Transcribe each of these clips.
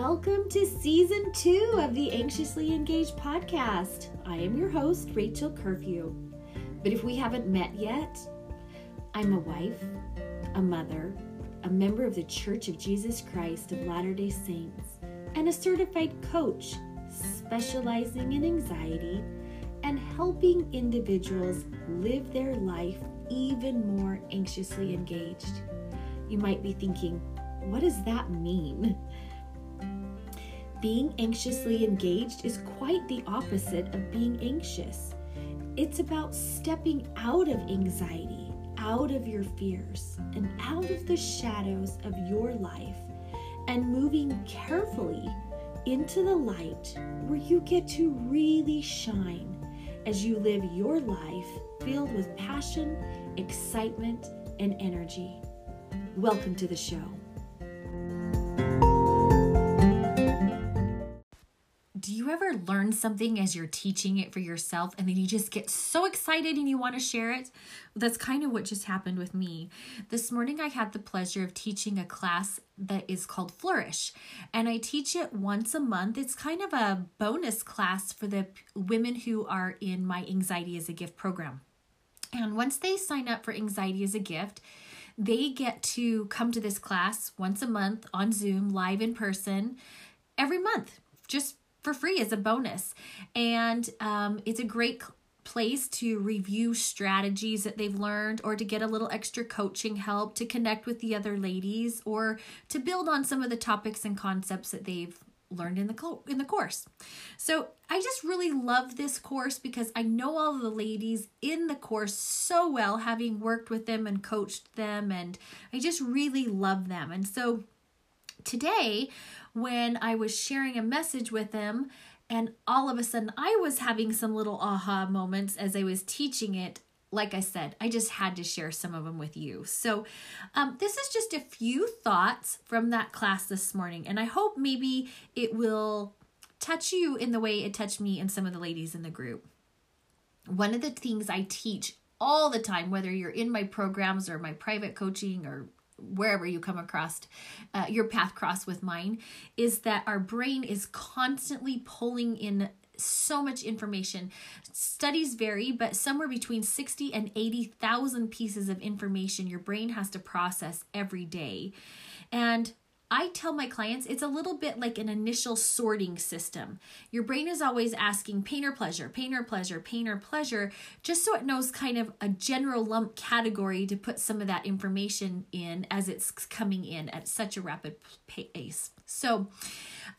Welcome to season two of the Anxiously Engaged podcast. I am your host, Rachel Curfew. But if we haven't met yet, I'm a wife, a mother, a member of the Church of Jesus Christ of Latter day Saints, and a certified coach specializing in anxiety and helping individuals live their life even more anxiously engaged. You might be thinking, what does that mean? Being anxiously engaged is quite the opposite of being anxious. It's about stepping out of anxiety, out of your fears, and out of the shadows of your life, and moving carefully into the light where you get to really shine as you live your life filled with passion, excitement, and energy. Welcome to the show. You ever learn something as you're teaching it for yourself and then you just get so excited and you want to share it? That's kind of what just happened with me. This morning I had the pleasure of teaching a class that is called Flourish, and I teach it once a month. It's kind of a bonus class for the women who are in my Anxiety as a Gift program. And once they sign up for Anxiety as a Gift, they get to come to this class once a month on Zoom, live in person, every month, just for free as a bonus. And um, it's a great place to review strategies that they've learned or to get a little extra coaching help to connect with the other ladies or to build on some of the topics and concepts that they've learned in the co- in the course. So, I just really love this course because I know all the ladies in the course so well having worked with them and coached them and I just really love them. And so today when I was sharing a message with them, and all of a sudden I was having some little aha moments as I was teaching it. Like I said, I just had to share some of them with you. So, um, this is just a few thoughts from that class this morning, and I hope maybe it will touch you in the way it touched me and some of the ladies in the group. One of the things I teach all the time, whether you're in my programs or my private coaching or wherever you come across uh, your path cross with mine is that our brain is constantly pulling in so much information. Studies vary, but somewhere between 60 and 80,000 pieces of information your brain has to process every day. And I tell my clients it's a little bit like an initial sorting system. Your brain is always asking pain or pleasure, pain or pleasure, pain or pleasure, just so it knows kind of a general lump category to put some of that information in as it's coming in at such a rapid pace. So,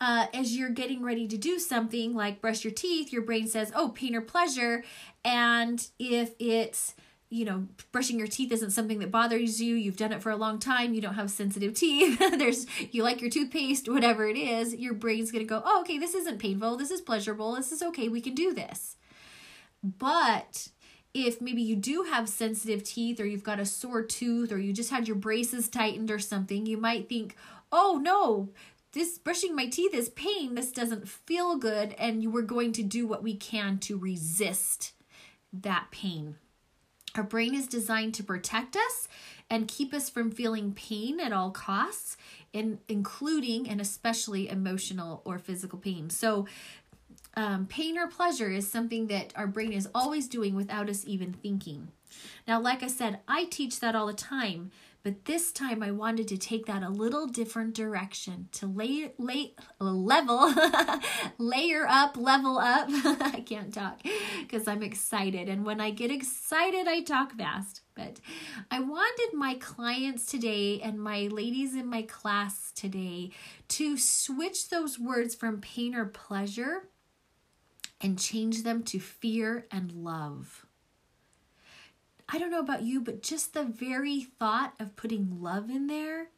uh, as you're getting ready to do something like brush your teeth, your brain says, oh, pain or pleasure. And if it's you know, brushing your teeth isn't something that bothers you, you've done it for a long time, you don't have sensitive teeth, there's you like your toothpaste, whatever it is, your brain's going to go, "Oh, okay, this isn't painful. This is pleasurable. This is okay. We can do this." But if maybe you do have sensitive teeth or you've got a sore tooth or you just had your braces tightened or something, you might think, "Oh, no, this brushing my teeth is pain. This doesn't feel good." And were going to do what we can to resist that pain. Our brain is designed to protect us and keep us from feeling pain at all costs, in, including and especially emotional or physical pain. So, um, pain or pleasure is something that our brain is always doing without us even thinking. Now, like I said, I teach that all the time but this time I wanted to take that a little different direction to lay, lay level, layer up, level up. I can't talk because I'm excited. And when I get excited, I talk fast. But I wanted my clients today and my ladies in my class today to switch those words from pain or pleasure and change them to fear and love. I don't know about you, but just the very thought of putting love in there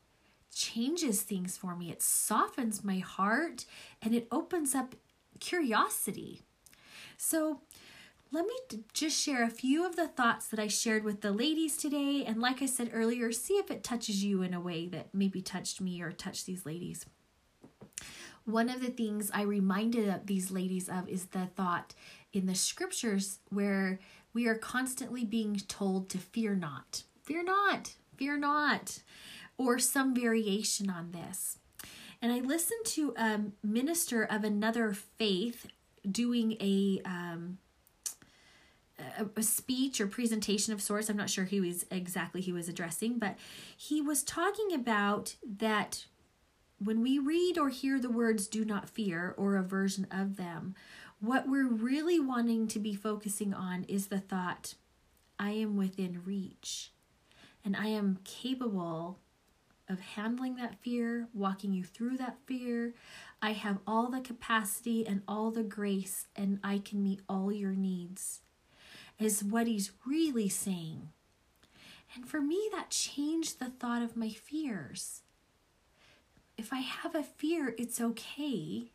changes things for me. It softens my heart and it opens up curiosity. So, let me just share a few of the thoughts that I shared with the ladies today. And like I said earlier, see if it touches you in a way that maybe touched me or touched these ladies. One of the things I reminded these ladies of is the thought in the scriptures where we are constantly being told to fear not, fear not, fear not, or some variation on this. And I listened to a minister of another faith doing a um, a, speech or presentation of sorts. I'm not sure who exactly he was addressing, but he was talking about that when we read or hear the words do not fear or a version of them, what we're really wanting to be focusing on is the thought, I am within reach and I am capable of handling that fear, walking you through that fear. I have all the capacity and all the grace, and I can meet all your needs, is what he's really saying. And for me, that changed the thought of my fears. If I have a fear, it's okay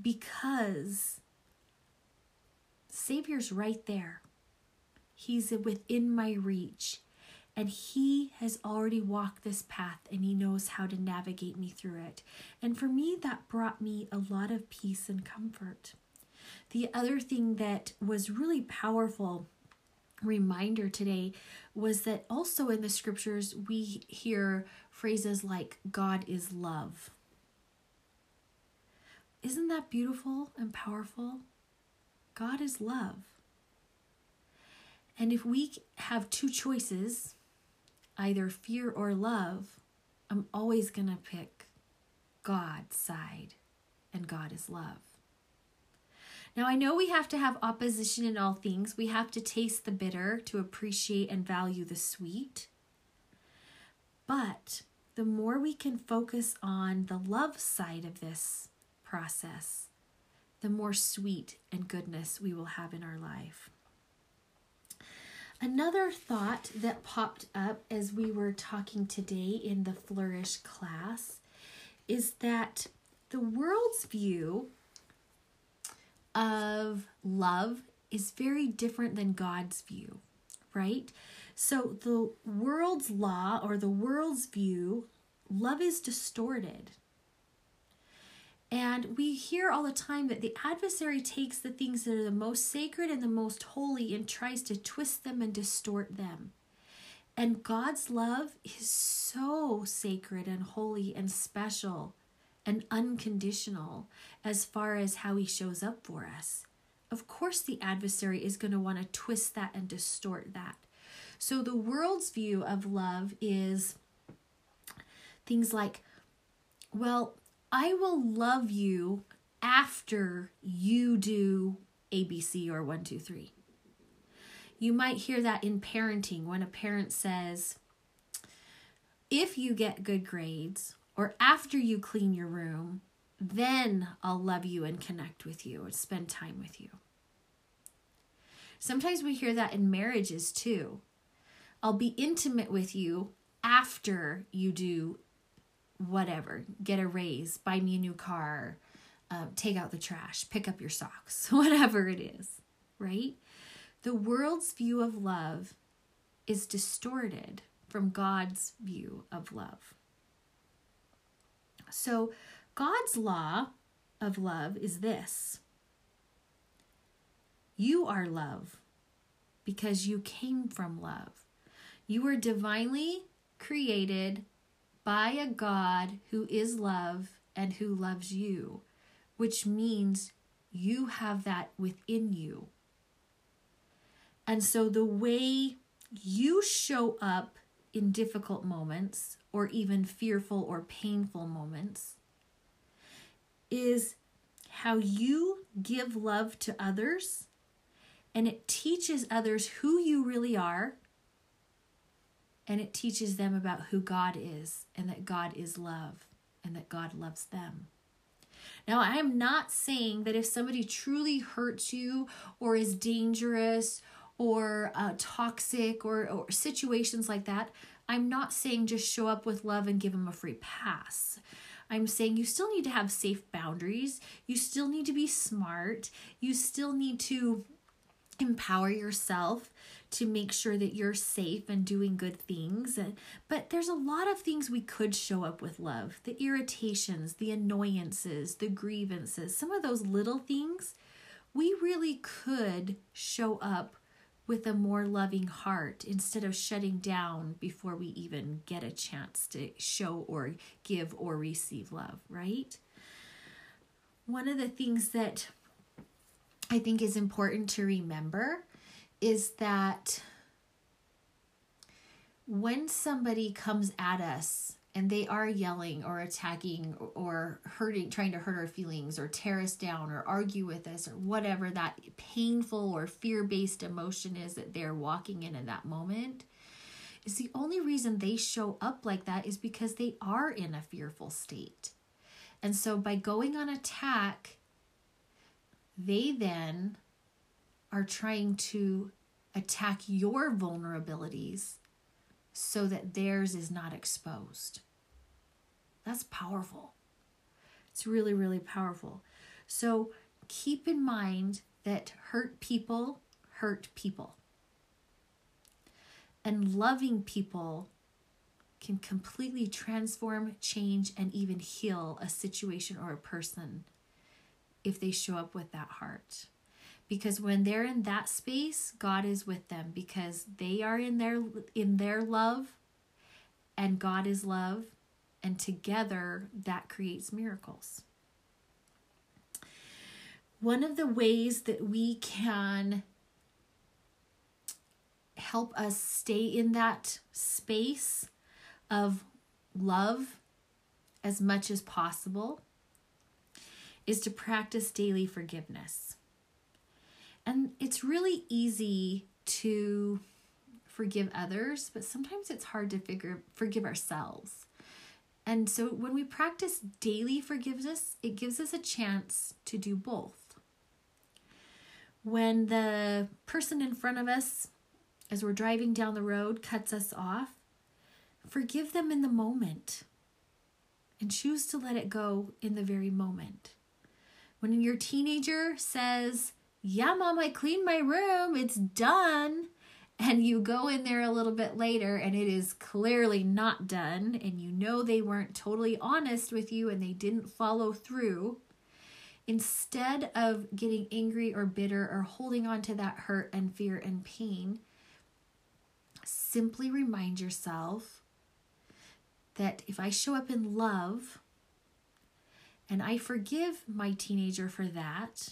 because Savior's right there. He's within my reach. And he has already walked this path and he knows how to navigate me through it. And for me, that brought me a lot of peace and comfort. The other thing that was really powerful reminder today was that also in the scriptures we hear phrases like God is love. Isn't that beautiful and powerful? God is love. And if we have two choices, either fear or love, I'm always going to pick God's side, and God is love. Now, I know we have to have opposition in all things. We have to taste the bitter to appreciate and value the sweet. But the more we can focus on the love side of this process, the more sweet and goodness we will have in our life. Another thought that popped up as we were talking today in the Flourish class is that the world's view of love is very different than God's view, right? So, the world's law or the world's view, love is distorted. And we hear all the time that the adversary takes the things that are the most sacred and the most holy and tries to twist them and distort them. And God's love is so sacred and holy and special and unconditional as far as how he shows up for us. Of course, the adversary is going to want to twist that and distort that. So, the world's view of love is things like, well, I will love you after you do ABC or one, two, three. You might hear that in parenting when a parent says, if you get good grades or after you clean your room, then I'll love you and connect with you and spend time with you. Sometimes we hear that in marriages too. I'll be intimate with you after you do whatever, get a raise, buy me a new car, uh, take out the trash, pick up your socks, whatever it is, right? The world's view of love is distorted from God's view of love. So, God's law of love is this You are love because you came from love. You were divinely created by a God who is love and who loves you, which means you have that within you. And so the way you show up in difficult moments or even fearful or painful moments is how you give love to others and it teaches others who you really are and it teaches them about who God is and that God is love and that God loves them. Now, I am not saying that if somebody truly hurts you or is dangerous or uh, toxic or, or situations like that, I'm not saying just show up with love and give them a free pass. I'm saying you still need to have safe boundaries. You still need to be smart. You still need to empower yourself to make sure that you're safe and doing good things. But there's a lot of things we could show up with love the irritations, the annoyances, the grievances, some of those little things we really could show up with a more loving heart instead of shutting down before we even get a chance to show or give or receive love, right? One of the things that I think is important to remember is that when somebody comes at us and they are yelling or attacking or hurting, trying to hurt our feelings or tear us down or argue with us or whatever that painful or fear based emotion is that they're walking in in that moment, is the only reason they show up like that is because they are in a fearful state. And so by going on attack, they then are trying to attack your vulnerabilities so that theirs is not exposed. That's powerful. It's really, really powerful. So keep in mind that hurt people hurt people. And loving people can completely transform, change, and even heal a situation or a person if they show up with that heart. Because when they're in that space, God is with them because they are in their in their love and God is love and together that creates miracles. One of the ways that we can help us stay in that space of love as much as possible is to practice daily forgiveness. And it's really easy to forgive others, but sometimes it's hard to figure forgive ourselves. And so when we practice daily forgiveness, it gives us a chance to do both. When the person in front of us, as we're driving down the road, cuts us off, forgive them in the moment and choose to let it go in the very moment. When your teenager says, Yeah, mom, I cleaned my room, it's done. And you go in there a little bit later and it is clearly not done. And you know they weren't totally honest with you and they didn't follow through. Instead of getting angry or bitter or holding on to that hurt and fear and pain simply remind yourself that if I show up in love and I forgive my teenager for that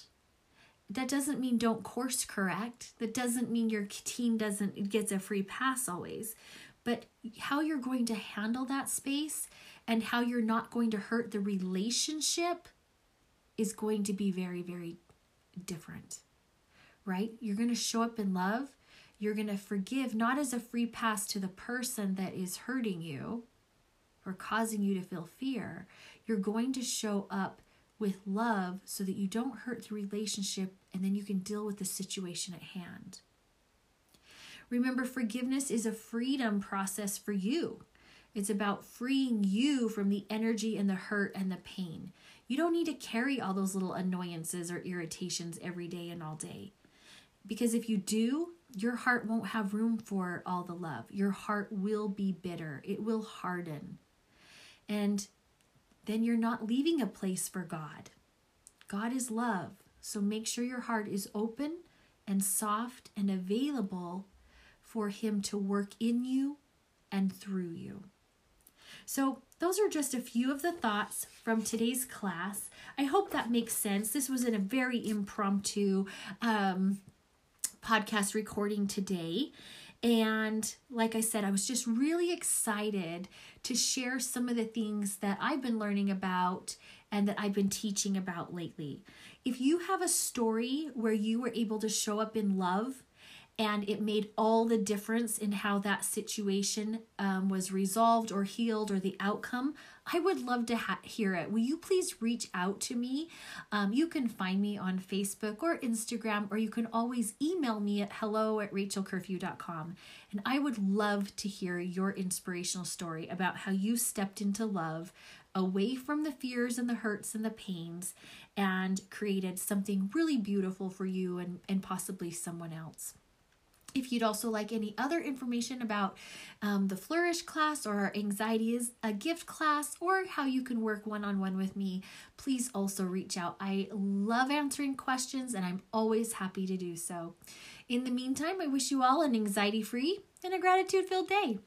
that doesn't mean don't course correct. That doesn't mean your team doesn't gets a free pass always. But how you're going to handle that space and how you're not going to hurt the relationship is going to be very very different. Right? You're going to show up in love. You're going to forgive not as a free pass to the person that is hurting you or causing you to feel fear. You're going to show up with love so that you don't hurt the relationship and then you can deal with the situation at hand. Remember, forgiveness is a freedom process for you. It's about freeing you from the energy and the hurt and the pain. You don't need to carry all those little annoyances or irritations every day and all day. Because if you do, your heart won't have room for all the love. Your heart will be bitter, it will harden. And then you're not leaving a place for God. God is love. So make sure your heart is open and soft and available for Him to work in you and through you. So, those are just a few of the thoughts from today's class. I hope that makes sense. This was in a very impromptu um, podcast recording today. And like I said, I was just really excited to share some of the things that I've been learning about and that I've been teaching about lately. If you have a story where you were able to show up in love and it made all the difference in how that situation um, was resolved or healed or the outcome i would love to ha- hear it. Will you please reach out to me? Um, you can find me on facebook or instagram or you can always email me at hello at rachelcurfew.com and i would love to hear your inspirational story about how you stepped into love away from the fears and the hurts and the pains and created something really beautiful for you and, and possibly someone else if you'd also like any other information about um, the Flourish class or our Anxiety is a Gift class or how you can work one on one with me, please also reach out. I love answering questions and I'm always happy to do so. In the meantime, I wish you all an anxiety free and a gratitude filled day.